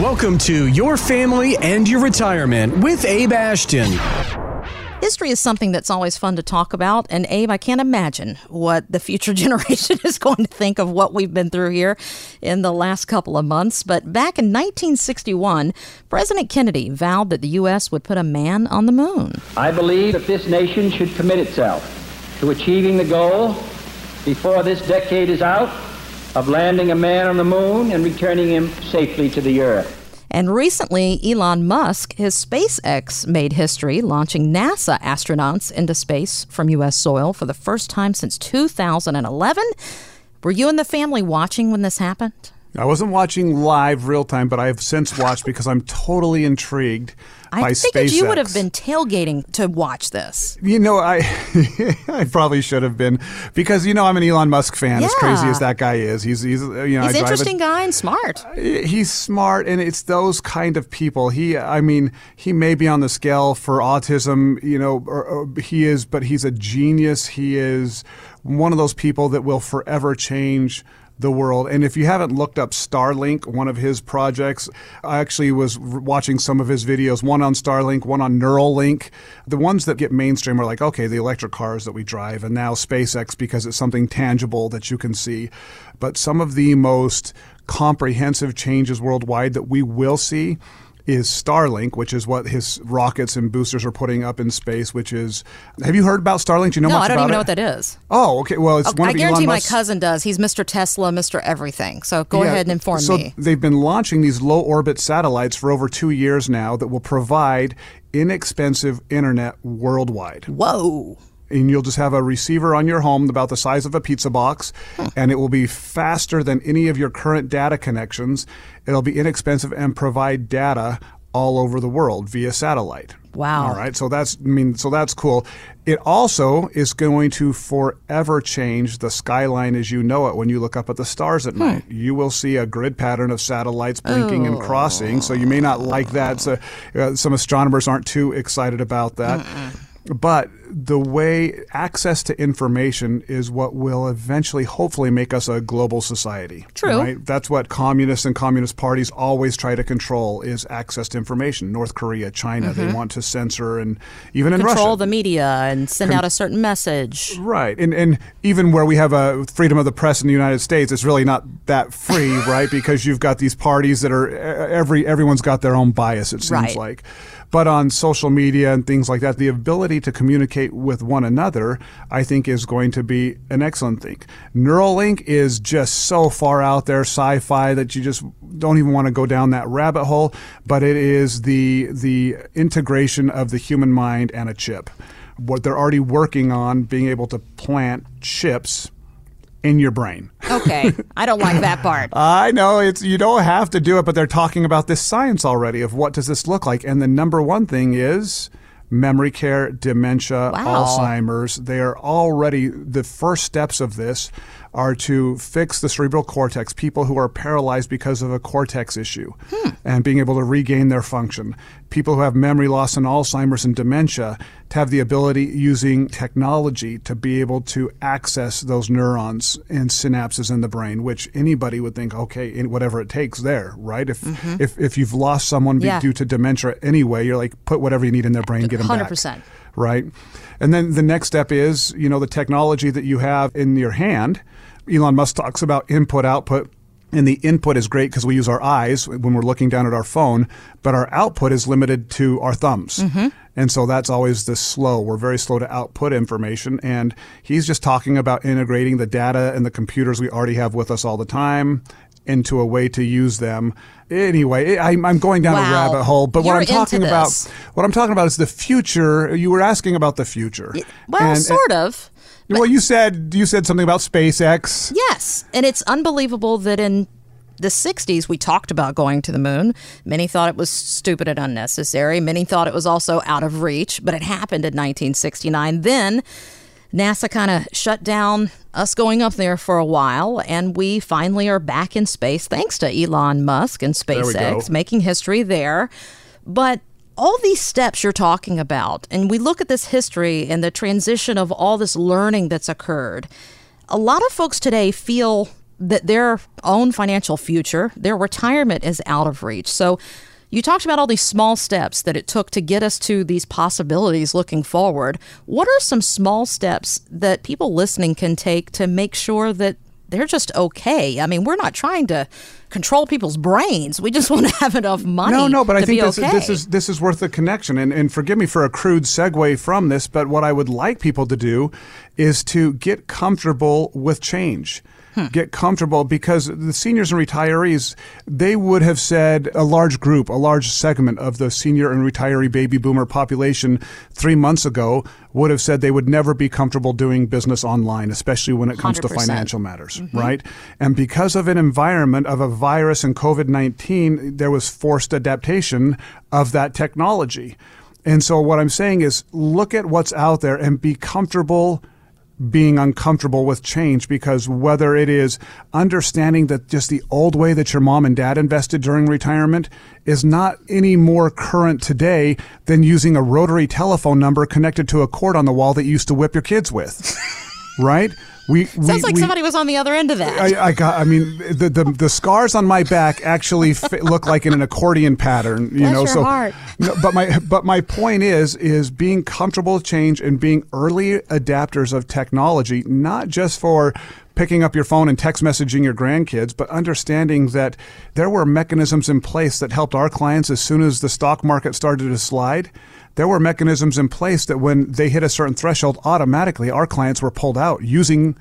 Welcome to Your Family and Your Retirement with Abe Ashton. History is something that's always fun to talk about. And Abe, I can't imagine what the future generation is going to think of what we've been through here in the last couple of months. But back in 1961, President Kennedy vowed that the U.S. would put a man on the moon. I believe that this nation should commit itself to achieving the goal before this decade is out of landing a man on the moon and returning him safely to the earth. And recently, Elon Musk, his SpaceX made history, launching NASA astronauts into space from U.S. soil for the first time since 2011. Were you and the family watching when this happened? I wasn't watching live real time, but I have since watched because I'm totally intrigued I figured SpaceX. you would have been tailgating to watch this. You know, I I probably should have been because you know I'm an Elon Musk fan. As crazy as that guy is, he's he's you know He's an drive a- interesting guy and smart. Uh, he's smart and it's those kind of people he i mean he may be on the scale for autism you know or, or he is but he's a genius he is one of those people that will forever change the world. And if you haven't looked up Starlink, one of his projects, I actually was watching some of his videos, one on Starlink, one on Neuralink. The ones that get mainstream are like, okay, the electric cars that we drive, and now SpaceX because it's something tangible that you can see. But some of the most comprehensive changes worldwide that we will see is Starlink, which is what his rockets and boosters are putting up in space. Which is, have you heard about Starlink? Do you know No, much I don't even it? know what that is. Oh, okay. Well, it's Oh, one I of guarantee Elon my Musk's- cousin does. He's Mr. Tesla, Mr. Everything. So go Yeah, ahead and inform so me. They've been launching these low orbit satellites for over two years now that will provide inexpensive internet worldwide. Whoa. And you'll just have a receiver on your home about the size of a pizza box, and it will be faster than any of your current data connections. It'll be inexpensive and provide data all over the world via satellite. Wow. All right. So that's I mean, so that's cool. It also is going to forever change the skyline as you know it when you look up at the stars at night. You will see a grid pattern of satellites blinking and crossing. So you may not like that. So uh, some astronomers aren't too excited about that. But the way access to information is what will eventually, hopefully, make us a global society. True. Right? That's what communists and communist parties always try to control is access to information. North Korea, China, they want to censor and even in Mm-hmm. Control the media and send out a certain message. Right, and and even where we have a freedom of the press in the United States, it's really not that free, right? Because you've got these parties that are every everyone's got their own bias. It seems Right. like, but on social media and things like that, the ability to communicate with one another, I think, is going to be an excellent thing. Neuralink is just so far out there, sci-fi that you just don't even want to go down that rabbit hole. But it is the the integration of the human mind and a chip what they're already working on being able to plant chips in your brain. Okay. I don't like that part. I know it's you don't have to do it, but they're talking about this science already of what does this look like. And the number one thing is memory care, dementia, Wow. Alzheimer's. They are already the first steps of this are to fix the cerebral cortex, people who are paralyzed because of a cortex issue hmm. and being able to regain their function. People who have memory loss and Alzheimer's and dementia to have the ability using technology to be able to access those neurons and synapses in the brain, which anybody would think, okay, whatever it takes there, right? If mm-hmm. if, if you've lost someone Yeah. due to dementia anyway, you're like, put whatever you need in their brain, get them back. 100%. Right. And then the next step is, you know, the technology that you have in your hand. Elon Musk talks about input, output. And the input is great because we use our eyes when we're looking down at our phone, but our output is limited to our thumbs. Mm-hmm. And so that's always the slow. We're very slow to output information. And he's just talking about integrating the data and the computers we already have with us all the time into a way to use them. Anyway, I, I'm going down a rabbit hole, but You're what I'm talking about, what I'm talking about is the future. You were asking about the future. Well, And- uh, sort of. well, you said you said something about SpaceX. Yes. And it's unbelievable that in the 60s we talked about going to the moon. Many thought it was stupid and unnecessary. Many thought it was also out of reach, but it happened in 1969. Then NASA kind of shut down us going up there for a while, and we finally are back in space thanks to Elon Musk and. SpaceX, making history there. But all these steps you're talking about, and we look at this history and the transition of all this learning that's occurred, a lot of folks today feel that their own financial future, their retirement is out of reach. So you talked about all these small steps that it took to get us to these possibilities looking forward. What are some small steps that people listening can take to make sure that they're just okay? I mean, we're not trying to control people's brains. We just want to have enough money. No, no, but I think this, okay. this is this is worth the connection. And, and forgive me for a crude segue from this, but what I would like people to do is to get comfortable with change. Hmm. Get comfortable because the seniors and retirees, they would have said a large group, a large segment of the senior and retiree baby boomer population three months ago would have said they would never be comfortable doing business online, especially when it comes 100%. to financial matters, mm-hmm. right? And because of an environment of a virus and COVID 19, there was forced adaptation of that technology. And so, what I'm saying is look at what's out there and be comfortable being uncomfortable with change because whether it is understanding that just the old way that your mom and dad invested during retirement is not any more current today than using a rotary telephone number connected to a cord on the wall that you used to whip your kids with. right? We, Sounds like we, somebody was on the other end of that. I, I got. I mean, the, the, the scars on my back actually fit, look like in an accordion pattern. You Bless know, so. Heart. No, but my but my point is is being comfortable with change and being early adapters of technology, not just for picking up your phone and text messaging your grandkids, but understanding that there were mechanisms in place that helped our clients as soon as the stock market started to slide there were mechanisms in place that when they hit a certain threshold, automatically our clients were pulled out using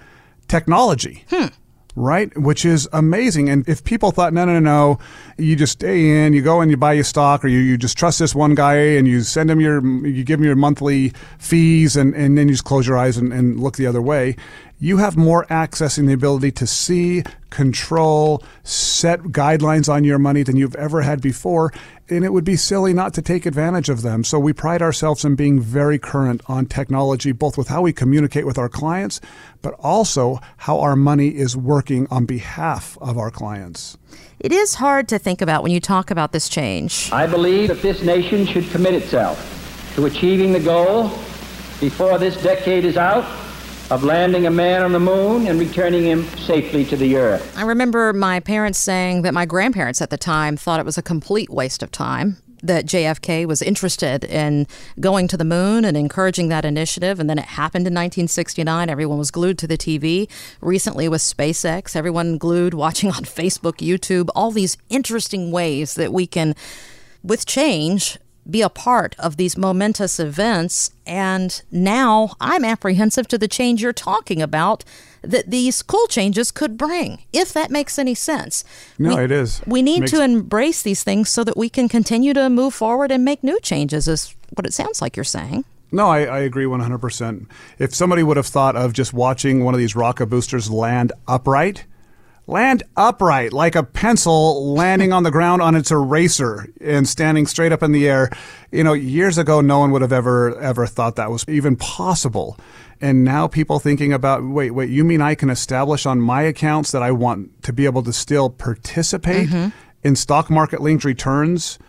technology. Hmm. Right, which is amazing. And if people thought, no, no, no, no, you just stay in, you go and you buy your stock, or you, you just trust this one guy and you send him your, you give him your monthly fees, and, and then you just close your eyes and, and look the other way you have more access and the ability to see, control, set guidelines on your money than you've ever had before. And it would be silly not to take advantage of them. So we pride ourselves in being very current on technology, both with how we communicate with our clients, but also how our money is working on behalf of our clients. It is hard to think about when you talk about this change. I believe that this nation should commit itself to achieving the goal before this decade is out of landing a man on the moon and returning him safely to the earth. I remember my parents saying that my grandparents at the time thought it was a complete waste of time that JFK was interested in going to the moon and encouraging that initiative. And then it happened in 1969. Everyone was glued to the TV. Recently with SpaceX, everyone glued watching on Facebook, YouTube, all these interesting ways that we can, with change, be a part of these momentous events. And now I'm apprehensive to the change you're talking about that these cool changes could bring, if that makes any sense. No, we, it is. We need makes... to embrace these things so that we can continue to move forward and make new changes, is what it sounds like you're saying. No, I, I, agree 100%. If somebody would have thought of just watching one of these rocket boosters land upright, land upright like a pencil landing on the ground on its eraser and standing straight up in the air. You know, years ago, no one would have ever, ever thought that was even possible. And now people thinking about, wait, wait, you mean I can establish on my accounts that I want to be able to still participate mm-hmm. in stock market linked returns?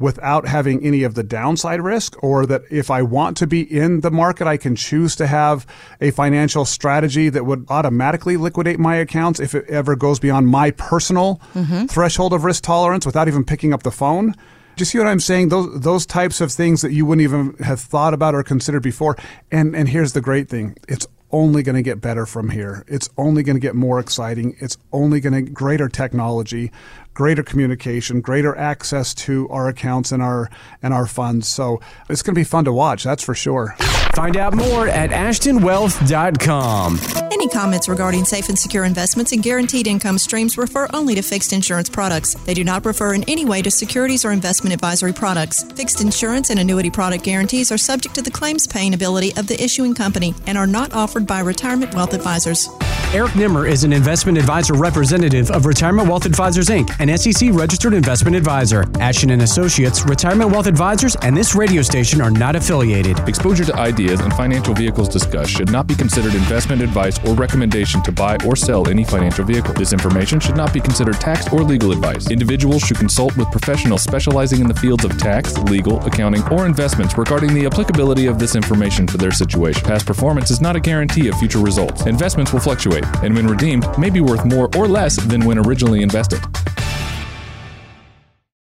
Without having any of the downside risk, or that if I want to be in the market, I can choose to have a financial strategy that would automatically liquidate my accounts if it ever goes beyond my personal mm-hmm. threshold of risk tolerance without even picking up the phone. Do you see what I'm saying? Those those types of things that you wouldn't even have thought about or considered before. And and here's the great thing: it's only going to get better from here. It's only going to get more exciting. It's only going to greater technology, greater communication, greater access to our accounts and our and our funds. So it's going to be fun to watch. That's for sure. Find out more at ashtonwealth.com. Any comments regarding safe and secure investments and guaranteed income streams refer only to fixed insurance products. They do not refer in any way to securities or investment advisory products. Fixed insurance and annuity product guarantees are subject to the claims paying ability of the issuing company and are not offered by Retirement Wealth Advisors. Eric Nimmer is an investment advisor representative of Retirement Wealth Advisors Inc. an SEC registered investment advisor. Ashton and Associates, Retirement Wealth Advisors, and this radio station are not affiliated. Exposure to ideas and financial vehicles discussed should not be considered investment advice or recommendation to buy or sell any financial vehicle. This information should not be considered tax or legal advice. Individuals should consult with professionals specializing in the fields of tax, legal, accounting, or investments regarding the applicability of this information for their situation. Past performance is not a guarantee of future results. Investments will fluctuate, and when redeemed, may be worth more or less than when originally invested.